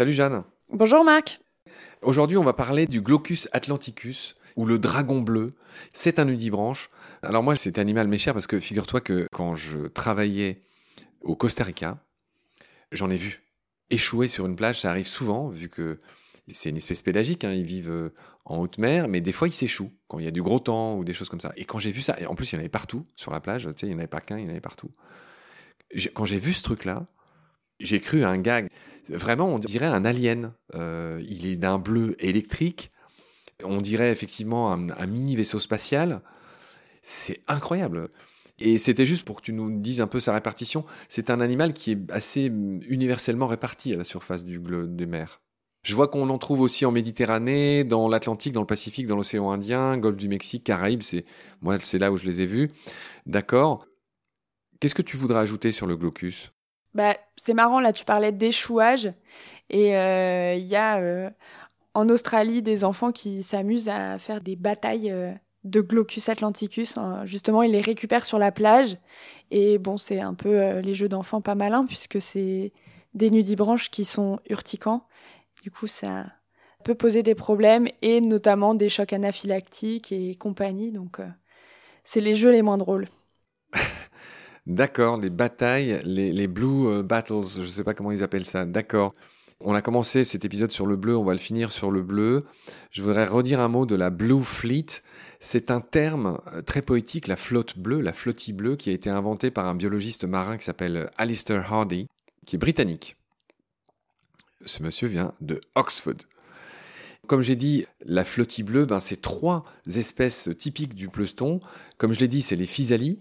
Salut Jeanne. Bonjour Marc. Aujourd'hui, on va parler du Glaucus atlanticus ou le dragon bleu. C'est un nudibranche. Alors moi, cet animal m'est cher parce que figure-toi que quand je travaillais au Costa Rica, j'en ai vu échouer sur une plage. Ça arrive souvent, vu que c'est une espèce pélagique. Hein. ils vivent euh, en haute mer, mais des fois ils s'échouent quand il y a du gros temps ou des choses comme ça. Et quand j'ai vu ça, et en plus il y en avait partout sur la plage. Tu sais, il n'y en avait pas qu'un, il y en avait partout. Quand j'ai vu ce truc-là, j'ai cru à un gag. Vraiment, on dirait un alien. Euh, il est d'un bleu électrique. On dirait effectivement un, mini vaisseau spatial. C'est incroyable. Et c'était juste pour que tu nous dises un peu sa répartition. C'est un animal qui est assez universellement réparti à la surface du des mers. Je vois qu'on en trouve aussi en Méditerranée, dans l'Atlantique, dans le Pacifique, dans l'océan Indien, Golfe du Mexique, Caraïbes. C'est moi, c'est là où je les ai vus. D'accord. Qu'est-ce que tu voudrais ajouter sur le glaucus? Bah, c'est marrant, là, tu parlais d'échouage. Et euh, il y a euh, en Australie des enfants qui s'amusent à faire des batailles euh, de Glaucus atlanticus. Hein. Justement, ils les récupèrent sur la plage. Et bon, c'est un peu les jeux d'enfants pas malins, puisque c'est des nudibranches qui sont urticants. Du coup, ça peut poser des problèmes, et notamment des chocs anaphylactiques et compagnie. Donc, c'est les jeux les moins drôles. D'accord, les batailles, les, blue euh, battles, je ne sais pas comment ils appellent ça. D'accord. On a commencé cet épisode sur le bleu, on va le finir sur le bleu. Je voudrais redire un mot de la Blue Fleet. C'est un terme euh, très poétique, la flotte bleue, la flottille bleue, qui a été inventée par un biologiste marin qui s'appelle Alistair Hardy, qui est britannique. Ce monsieur vient de Oxford. Comme j'ai dit, la flottille bleue, ben, c'est trois espèces typiques du pleuston. Comme je l'ai dit, c'est les physalies,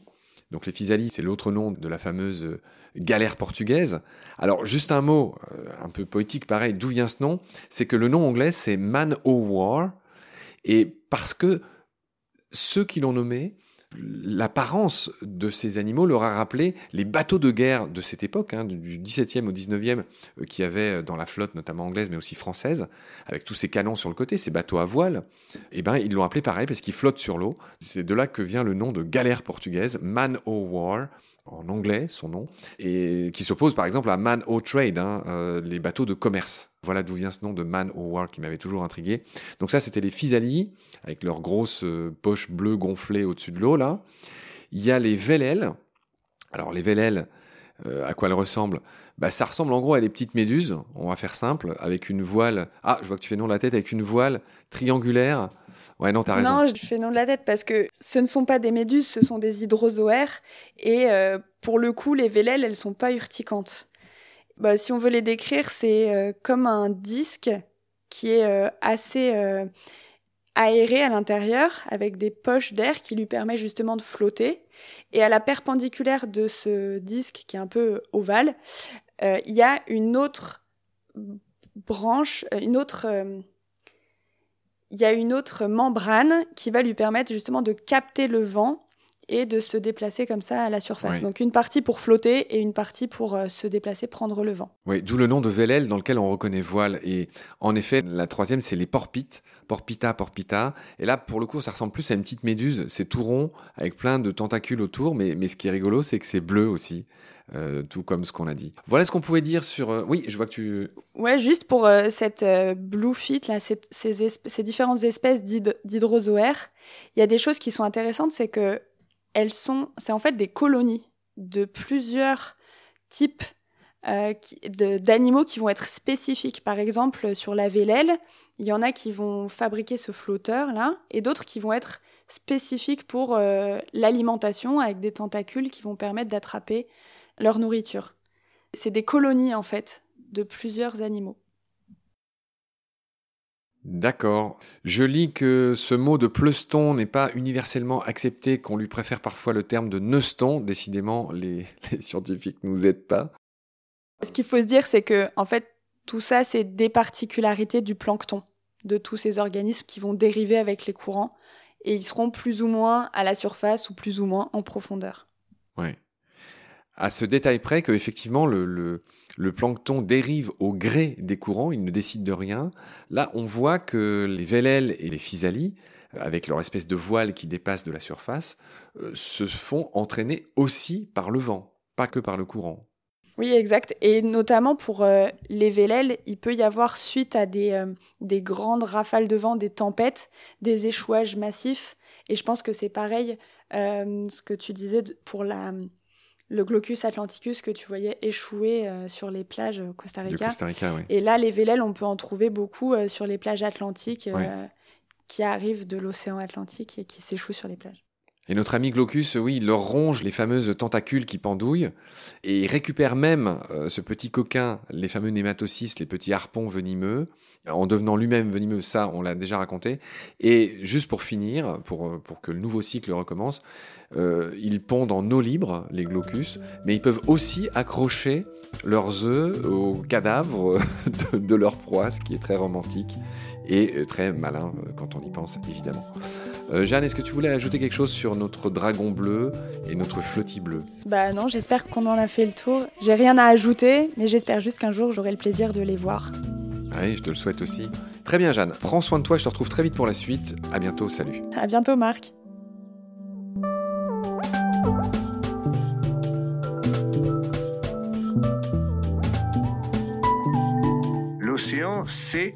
donc les Physalie, c'est l'autre nom de la fameuse galère portugaise. Alors juste un mot euh, un peu poétique pareil, d'où vient ce nom? C'est que le nom anglais c'est Man o' War et parce que ceux qui l'ont nommé l'apparence de ces animaux leur a rappelé les bateaux de guerre de cette époque, hein, du 17e au 19e, euh, qui avait dans la flotte, notamment anglaise, mais aussi française, avec tous ces canons sur le côté, ces bateaux à voile. Et eh ben, ils l'ont appelé pareil parce qu'ils flottent sur l'eau. C'est de là que vient le nom de galère portugaise, man o' war, en anglais, son nom, et qui s'oppose par exemple à man o' trade, hein, euh, les bateaux de commerce. Voilà d'où vient ce nom de Man o' War qui m'avait toujours intrigué. Donc ça, c'était les Physalie, avec leurs grosses euh, poches bleues gonflées au-dessus de l'eau, là. Il y a les Vélèles. Alors les Vélèles, euh, à quoi elles ressemblent? Bah, Ça ressemble en gros à des petites méduses, on va faire simple, avec une voile... Ah, je vois que tu fais non la tête, avec une voile triangulaire. Non, je fais non de la tête parce que ce ne sont pas des méduses, ce sont des hydrozoaires. Et euh, pour le coup, les Vélèles, elles sont pas urticantes. Bah, si on veut les décrire, c'est euh, comme un disque qui est euh, assez aéré à l'intérieur, avec des poches d'air qui lui permet justement de flotter. Et à la perpendiculaire de ce disque, qui est un peu ovale, il y a une autre branche, une autre il y a une autre membrane qui va lui permettre justement de capter le vent et de se déplacer comme ça à la surface. Donc une partie pour flotter et une partie pour euh, se déplacer, prendre le vent. Oui, d'où le nom de Vélèle dans lequel on reconnaît voile. Et en effet, la troisième, c'est les porpites. Porpita, porpita. Et là, pour le coup, ça ressemble plus à une petite méduse. C'est tout rond, avec plein de tentacules autour. Mais, mais ce qui est rigolo, c'est que c'est bleu aussi. Euh, tout comme ce qu'on a dit. Voilà ce qu'on pouvait dire sur. Euh, oui, je vois que tu. Ouais, juste pour cette blue fit là, ces, ces, différentes espèces d'hydrozoaires, il y a des choses qui sont intéressantes, c'est que elles sont, c'est en fait des colonies de plusieurs types euh, d'animaux qui vont être spécifiques. Par exemple, sur la vélèle, il y en a qui vont fabriquer ce flotteur-là, et d'autres qui vont être spécifiques pour euh, l'alimentation, avec des tentacules qui vont permettre d'attraper leur nourriture. C'est des colonies, en fait, de plusieurs animaux. D'accord. Je lis que ce mot de pleuston n'est pas universellement accepté, qu'on lui préfère parfois le terme de neuston. Décidément, les, les scientifiques nous aident pas. Ce qu'il faut se dire, c'est que, en fait, tout ça, c'est des particularités du plancton, de tous ces organismes qui vont dériver avec les courants, et ils seront plus ou moins à la surface ou plus ou moins en profondeur. Ouais. À ce détail près que, effectivement, le, le le plancton dérive au gré des courants, il ne décide de rien. Là, on voit que les vélèles et les physalies, avec leur espèce de voile qui dépasse de la surface, euh, se font entraîner aussi par le vent, pas que par le courant. Oui, exact. Et notamment pour euh, les vélèles, il peut y avoir, suite à des, euh, des grandes rafales de vent, des tempêtes, des échouages massifs. Et je pense que c'est pareil, ce que tu disais pour la, le Glaucus atlanticus que tu voyais échouer euh, sur les plages au Costa Rica. Et là, les vélèles, on peut en trouver beaucoup euh, sur les plages atlantiques euh, qui arrivent de l'océan Atlantique et qui s'échouent sur les plages. Et notre ami Glaucus, oui, il leur ronge les fameuses tentacules qui pendouillent et il récupère même ce petit coquin, les fameux nématocystes, les petits harpons venimeux, en devenant lui-même venimeux, ça on l'a déjà raconté. Et juste pour finir, pour, pour que le nouveau cycle recommence, euh, ils pondent en eau libre, les glaucus, mais ils peuvent aussi accrocher leurs œufs aux cadavres de, de leur proie, ce qui est très romantique et euh, très malin euh, quand on y pense, évidemment. Euh, Jeanne, est-ce que tu voulais ajouter quelque chose sur notre dragon bleu et notre flottis bleu Bah non, j'espère qu'on en a fait le tour. J'ai rien à ajouter, mais j'espère juste qu'un jour j'aurai le plaisir de les voir. Oui, je te le souhaite aussi. Très bien, Jeanne. Prends soin de toi, je te retrouve très vite pour la suite. À bientôt, salut. À bientôt, Marc. L'océan, c'est